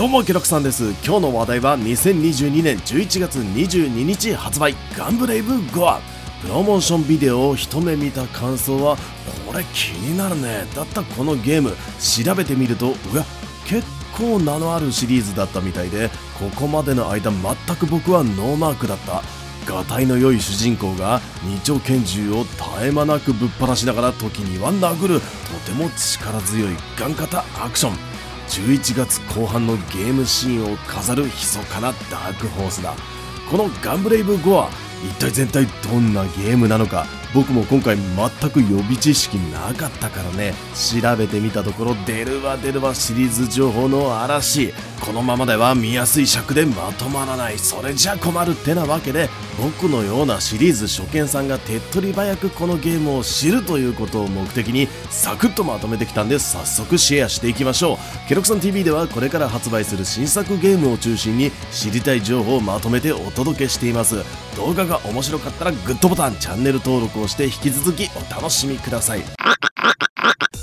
どうもケロクさんです。今日の話題は2022年11月22日発売ガンブレイブゴア。プロモーションビデオを一目見た感想はこれ気になるね。だったこのゲーム。調べてみるとうわ結構名のあるシリーズだったみたいでここまでの間全く僕はノーマークだった。がたいの良い主人公が二丁拳銃を絶え間なくぶっ放しながら時には殴る。とても力強いガン型アクション。11月後半のゲームシーンを飾る密かなダークホースだ。このガンブレイブ5は一体全体どんなゲームなのか？僕も今回全く予備知識なかったからね調べてみたところ出るわ出るわシリーズ情報の嵐。このままでは見やすい尺でまとまらない。それじゃ困るってなわけで僕のようなシリーズ初見さんが手っ取り早くこのゲームを知るということを目的にサクッとまとめてきたんで早速シェアしていきましょう。ケロクさん TV ではこれから発売する新作ゲームを中心に知りたい情報をまとめてお届けしています。動画が面白かったらグッドボタンチャンネル登録をして引き続きお楽しみください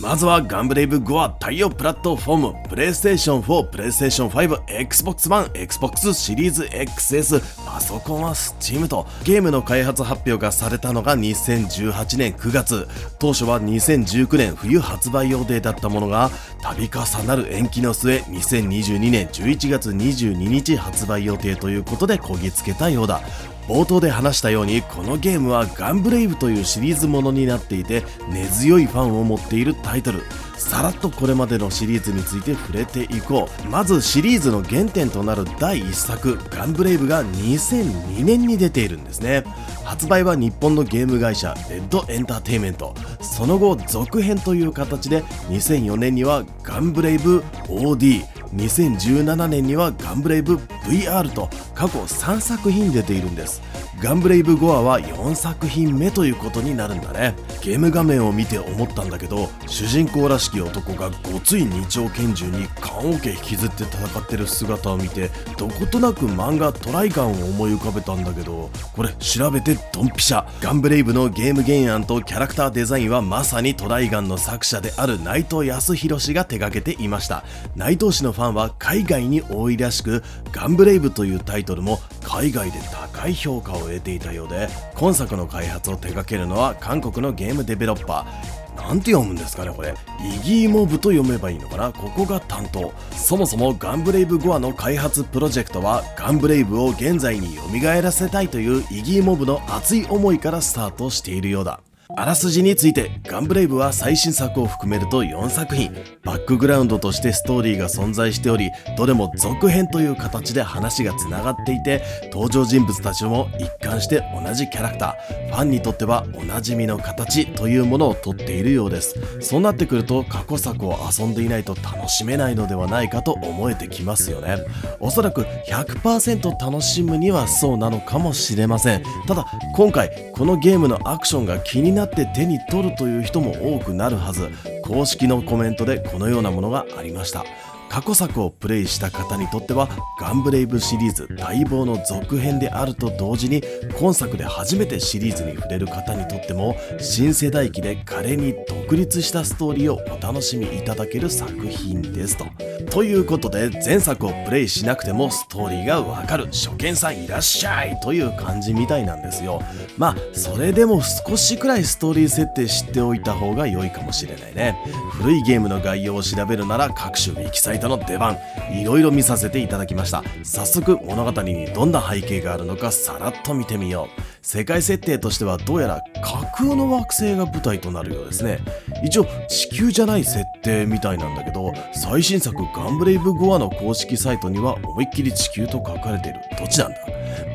まずはガンブレイブ5は対応プラットフォーム、プレイステーション4、プレイステーション5、Xbox One、Xbox シリーズ XS、パソコンは Steam と、ゲームの開発発表がされたのが2018年9月、当初は2019年冬発売予定だったものが、度重なる延期の末、2022年11月22日発売予定ということでこぎつけたようだ。冒頭で話したようにこのゲームはガンブレイブというシリーズものになっていて根強いファンを持っているタイトル。さらっとこれまでのシリーズについて触れていこう。まずシリーズの原点となる第1作ガンブレイブが2002年に出ているんですね。発売は日本のゲーム会社レッドエンターテイメントその後続編という形で2004年にはガンブレイブ OD 2017年にはガンブレイブ VR と過去3作品出ているんです。ガンブレイブゴアは4作品目ということになるんだね。ゲーム画面を見て思ったんだけど主人公らしき男がごつい二丁拳銃に棺桶引きずって戦ってる姿を見てどことなく漫画トライガンを思い浮かべたんだけどこれ調べてドンピシャ。ガンブレイブのゲーム原案とキャラクターデザインはまさにトライガンの作者である内藤康弘氏が手掛けていました。内藤氏のファンは海外に多いらしくガンブレイブというタイトルも海外で高い評価を得ていたようで今作の開発を手掛けるのは韓国のゲームデベロッパー。なんて読むんですかねこれ。イギーモブと読めばいいのかな？ここが担当。そもそもガンブレイブゴアの開発プロジェクトはガンブレイブを現在に蘇らせたいというイギーモブの熱い思いからスタートしているようだ。あらすじについてガンブレイブは最新作を含めると4作品。バックグラウンドとしてストーリーが存在しておりどれも続編という形で話がつながっていて登場人物たちも一貫して同じキャラクター。ファンにとってはおなじみの形というものをとっているようです。そうなってくると過去作を遊んでいないと楽しめないのではないかと思えてきますよね。おそらく100%楽しむにはそうなのかもしれません。ただ今回このゲームのアクションが気にななって手に取るという人も多くなるはず公式のコメントでこのようなものがありました過去作をプレイした方にとってはガンブレイブシリーズ待望の続編であると同時に今作で初めてシリーズに触れる方にとっても新世代機で華麗に独立したストーリーをお楽しみいただける作品ですと。ということで前作をプレイしなくてもストーリーがわかる初見さんいらっしゃいという感じみたいなんですよ。まあそれでも少しくらいストーリー設定知っておいた方が良いかもしれないね。古いゲームの概要を調べるなら各種ウィキサイトの出番いろいろ見させていただきました早速物語にどんな背景があるのかさらっと見てみよう世界設定としてはどうやら架空の惑星が舞台となるようですね。一応地球じゃない設定みたいなんだけど最新作ガンブレイブゴアの公式サイトには思いっきり地球と書かれている。どっちなんだ？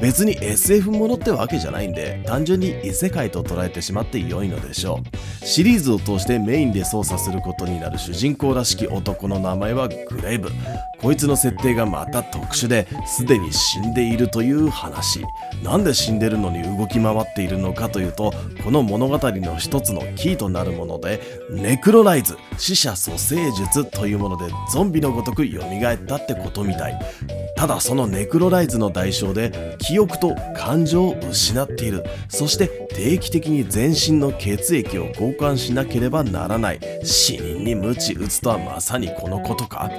別に SF ものってわけじゃないんで単純に異世界と捉えてしまって良いのでしょう。シリーズを通してメインで操作することになる主人公らしき男の名前はグレイブこいつの設定がまた特殊ですでに死んでいるという話。なんで死んでるのに動き回っているのかというとこの物語の一つのキーとなるものでネクロライズ死者蘇生術というものでゾンビのごとく蘇ったってことみたい。ただそのネクロライズの代償で記憶と感情を失っている。そして定期的に全身の血液を交換しなければならない。死人に鞭打つとはまさにこのことか？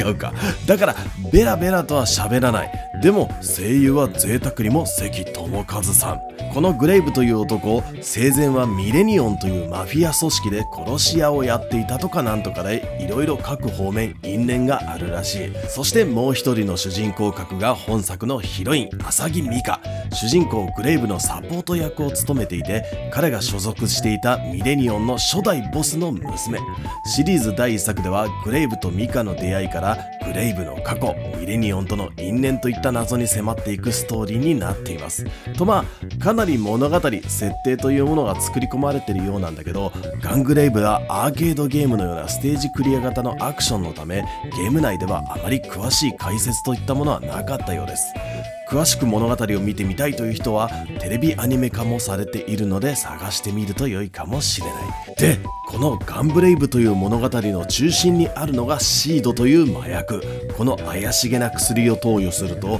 違うか。だからベラベラとは喋らない。でも声優は贅沢にも関智和さん。このグレイブという男を生前はミレニオンというマフィア組織で殺し屋をやっていたとかなんとかでいろいろ各方面因縁があるらしい。そしてもう一人の主人公格が本作のヒロイン浅木美香。主人公グレイブのサポート役を務めていて彼が所属していたミレニオンの初代ボスの娘。シリーズ第1作ではグレイブとミカの出会いからグレイブの過去ミレニオンとの因縁といった謎に迫っていくストーリーになっています。とまあかなり物語設定というものが作り込まれてるようなんだけどガングレイブはアーケードゲームのようなステージクリア型のアクションのためゲーム内ではあまり詳しい解説といっったものはなかったようです。詳しく物語を見てみたいという人はテレビアニメ化もされているので探してみると良いかもしれない。でこのガンブレイブという物語の中心にあるのがシードという麻薬。この怪しげな薬を投与するとオ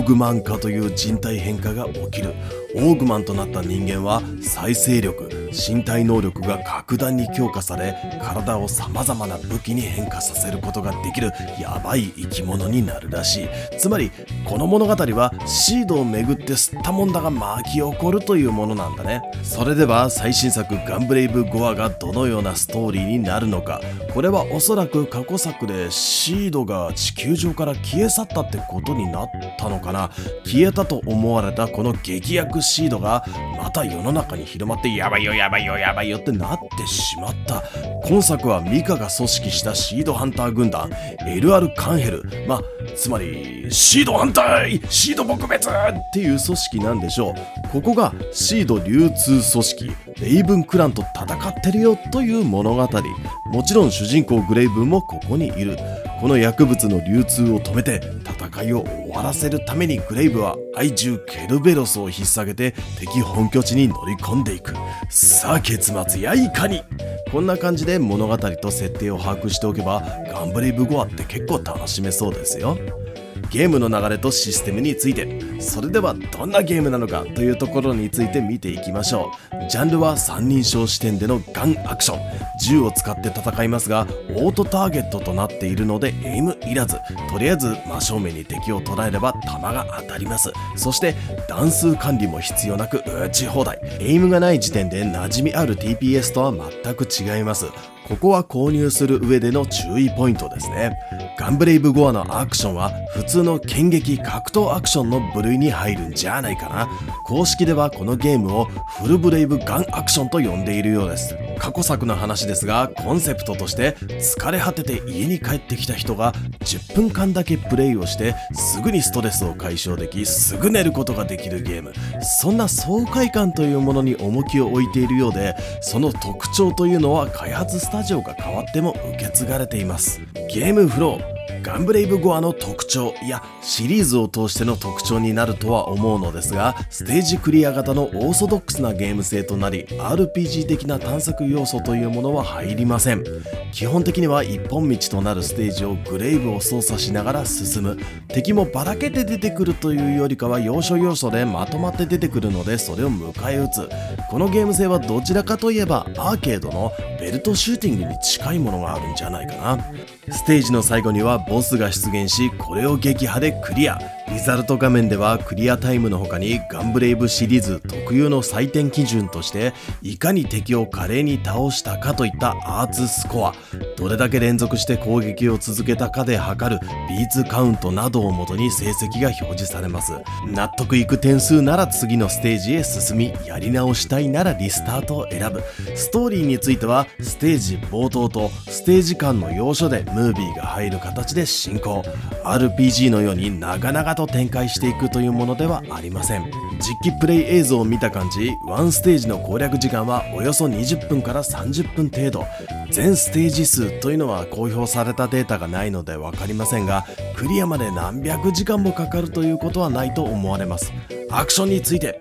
ーグマン化という人体変化が起きる。オーグマンとなった人間は再生力身体能力が格段に強化され体を様々な武器に変化させることができるヤバい生き物になるらしい。つまりこの物語はシードをめぐって吸ったもんだが巻き起こるというものなんだね。それでは最新作ガンブレイブゴアがどのようなストーリーになるのか。これはおそらく過去作でシードが地球上から消え去ったってことになったのかな。消えたと思われたこの劇薬シードがまた世の中に広まってやばいよやばいよやばいよってなってしまった。今作はミカが組織したシードハンター軍団 LR カンヘル。まあつまりシード反対シード撲滅っていう組織なんでしょう。ここがシード流通組織レイブンクランと戦ってるよという物語。もちろん主人公グレイブンもここにいる。この薬物の流通を止めて戦いを終わらせるためにグレイブは愛獣ケルベロスを引っ提げて敵本拠地に乗り込んでいく。さあ結末やいかに。こんな感じで物語と設定を把握しておけばガンブレイブゴアって結構楽しめそうですよ。ゲームの流れとシステムについて。それではどんなゲームなのかというところについて見ていきましょう。ジャンルは三人称視点でのガンアクション。銃を使って戦いますがオートターゲットとなっているのでエイムいらず。とりあえず真正面に敵を捉えれば弾が当たります。そして弾数管理も必要なく撃ち放題。エイムがない時点で馴染みある TPS とは全く違います。ここは購入する上での注意ポイントですね。ガンブレイブゴアのアクションは普通の剣撃格闘アクションの部類に入るんじゃないかな。公式ではこのゲームをフルブレイブガンアクションと呼んでいるようです。過去作の話ですがコンセプトとして疲れ果てて家に帰ってきた人が10分間だけプレイをしてすぐにストレスを解消できすぐ寝ることができるゲーム。そんな爽快感というものに重きを置いているようでその特徴というのは開発スタジオが変わっても受け継がれています。ゲームフローガンブレイブゴアの特徴いやシリーズを通しての特徴になるとは思うのですがステージクリア型のオーソドックスなゲーム性となり RPG 的な探索要素というものは入りません。基本的には一本道となるステージをグレイブを操作しながら進む。敵もばらけて出てくるというよりかは要所要所でまとまって出てくるのでそれを迎え撃つ。このゲーム性はどちらかといえばアーケードのベルトシューティングに近いものがあるんじゃないかな。ステージの最後にはボスが出現しこれを撃破でクリア。リザルト画面ではクリアタイムの他にガンブレイブシリーズ特有の採点基準としていかに敵を華麗に倒したかといったアーツスコア。どれだけ連続して攻撃を続けたかで測るビーツカウントなどをもとに成績が表示されます。納得いく点数なら次のステージへ進みやり直したいならリスタートを選ぶ。ストーリーについてはステージ冒頭とステージ間の要所でムービーが入る形で進行。RPG のように長々と展開していくというものではありません。実機プレイ映像を見た感じ1ステージの攻略時間はおよそ20分から30分程度。全ステージ数というのは公表されたデータがないので分かりませんがクリアまで何百時間もかかるということはないと思われます。アクションについて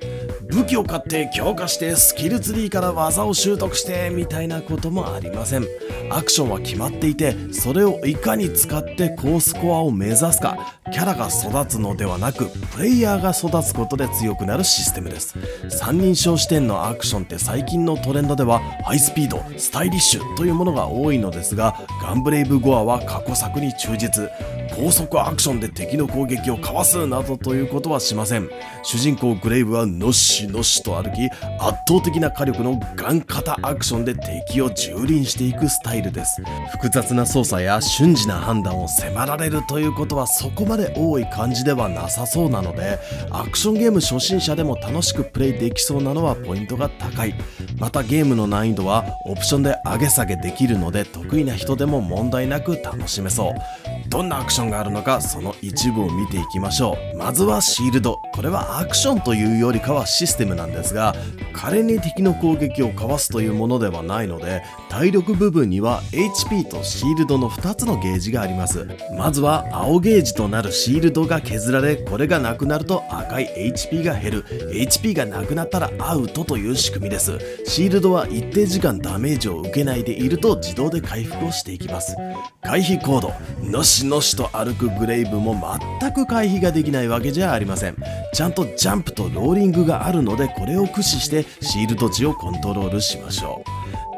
武器を買って強化してスキルツリーから技を習得してみたいなこともありません。アクションは決まっていてそれをいかに使って高スコアを目指すか。キャラが育つのではなくプレイヤーが育つことで強くなるシステムです。三人称視点のアクションって最近のトレンドではハイスピードスタイリッシュというものが多いのですがガンブレイブゴアは過去作に忠実。高速アクションで敵の攻撃をかわすなどということはしません。主人公グレイブはのっしのっしと歩き圧倒的な火力のガン型アクションで敵を蹂躙していくスタイルです。複雑な操作や瞬時な判断を迫られるということはそこまでで多い感じではなさそうなのでアクションゲーム初心者でも楽しくプレイできそうなのはポイントが高い。またゲームの難易度はオプションで上げ下げできるので得意な人でも問題なく楽しめそう。どんなアクションがあるのかその一部を見ていきましょう。まずはシールド。これはアクションというよりかはシステムなんですが彼に敵の攻撃をかわすというものではないので体力部分には HP とシールドの2つのゲージがあります。まずは青ゲージとなるシールドが削られこれがなくなると赤い HP が減る。HP がなくなったらアウトという仕組みです。シールドは一定時間ダメージを受けないでいると自動で回復をしていきます。回避コード。のし。のしと歩くグレイブも全く回避ができないわけじゃありません。ちゃんとジャンプとローリングがあるのでこれを駆使してシールド値をコントロールしましょう。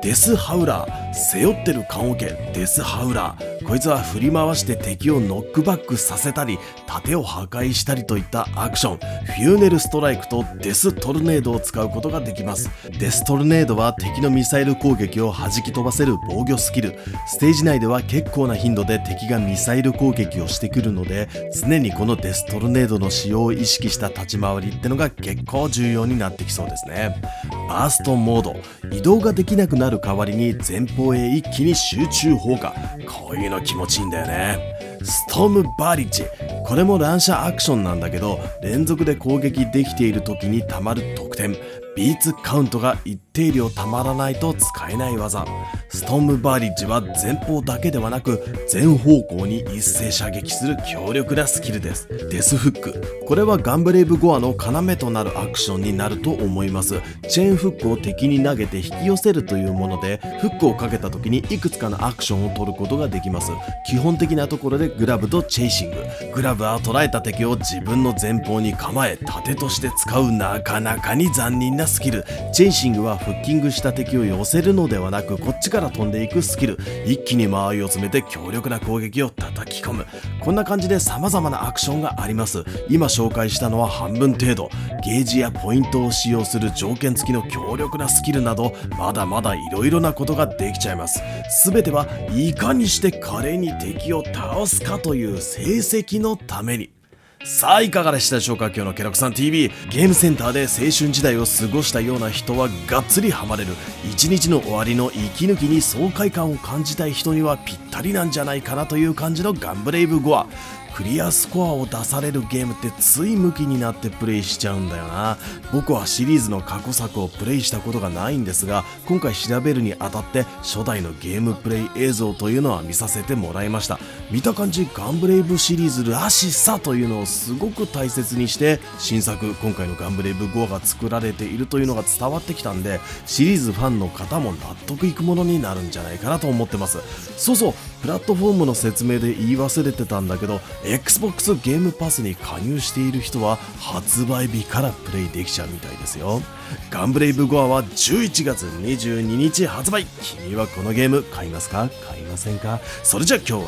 デスハウラー背負ってる棺桶。デスハウラー。こいつは振り回して敵をノックバックさせたり盾を破壊したりといったアクションフューネルストライクとデストルネードを使うことができます。デストルネードは敵のミサイル攻撃を弾き飛ばせる防御スキル。ステージ内では結構な頻度で敵がミサイル攻撃をしてくるので常にこのデストルネードの使用を意識した立ち回りってのが結構重要になってきそうですね。バーストモード。移動ができなくなる代わりに前方へ一気に集中砲火。こういうの気持ちいいんだよね。ストームバリッジ。これも乱射アクションなんだけど連続で攻撃できている時にたまる得点。ビーツカウントが一定量たまらないと使えない技。ストームバーリッジは前方だけではなく全方向に一斉射撃する強力なスキルです。デスフック。これはガンブレイブゴアの要となるアクションになると思います。チェーンフックを敵に投げて引き寄せるというものでフックをかけた時にいくつかのアクションを取ることができます。基本的なところでグラブとチェイシング。グラブは捉えた敵を自分の前方に構え盾として使うなかなかに残忍なスキル。チェイシングはフッキングした敵を寄せるのではなくこっちから飛んでいくスキル。一気に間合いを詰めて強力な攻撃を叩き込む。こんな感じで様々なアクションがあります。今紹介したのは半分程度。ゲージやポイントを使用する条件付きの強力なスキルなどまだまだ色々なことができちゃいます。全てはいかにして華麗に敵を倒すかという成績のために。さあいかがでしたでしょうか？今日のケロクさん TV ゲームセンターで青春時代を過ごしたような人はがっつりハマれる。一日の終わりの息抜きに爽快感を感じたい人にはぴったりなんじゃないかなという感じのガンブレイブゴア。クリアスコアを出されるゲームってつい向きになってプレイしちゃうんだよな。僕はシリーズの過去作をプレイしたことがないんですが今回調べるにあたって初代のゲームプレイ映像というのは見させてもらいました。見た感じガンブレイブシリーズらしさというのをすごく大切にして新作今回のガンブレイブ5が作られているというのが伝わってきたんでシリーズファンの方も納得いくものになるんじゃないかなと思ってます。そうそうプラットフォームの説明で言い忘れてたんだけど Xbox ゲームパスに加入している人は発売日からプレイできちゃうみたいですよ。ガンブレイブゴアは11月22日発売。君はこのゲーム買いますか？買いませんか？それじゃ今日は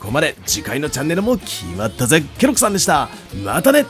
ここまで。次回のチャンネルも決まったぜ。ケロクさんでした。またね。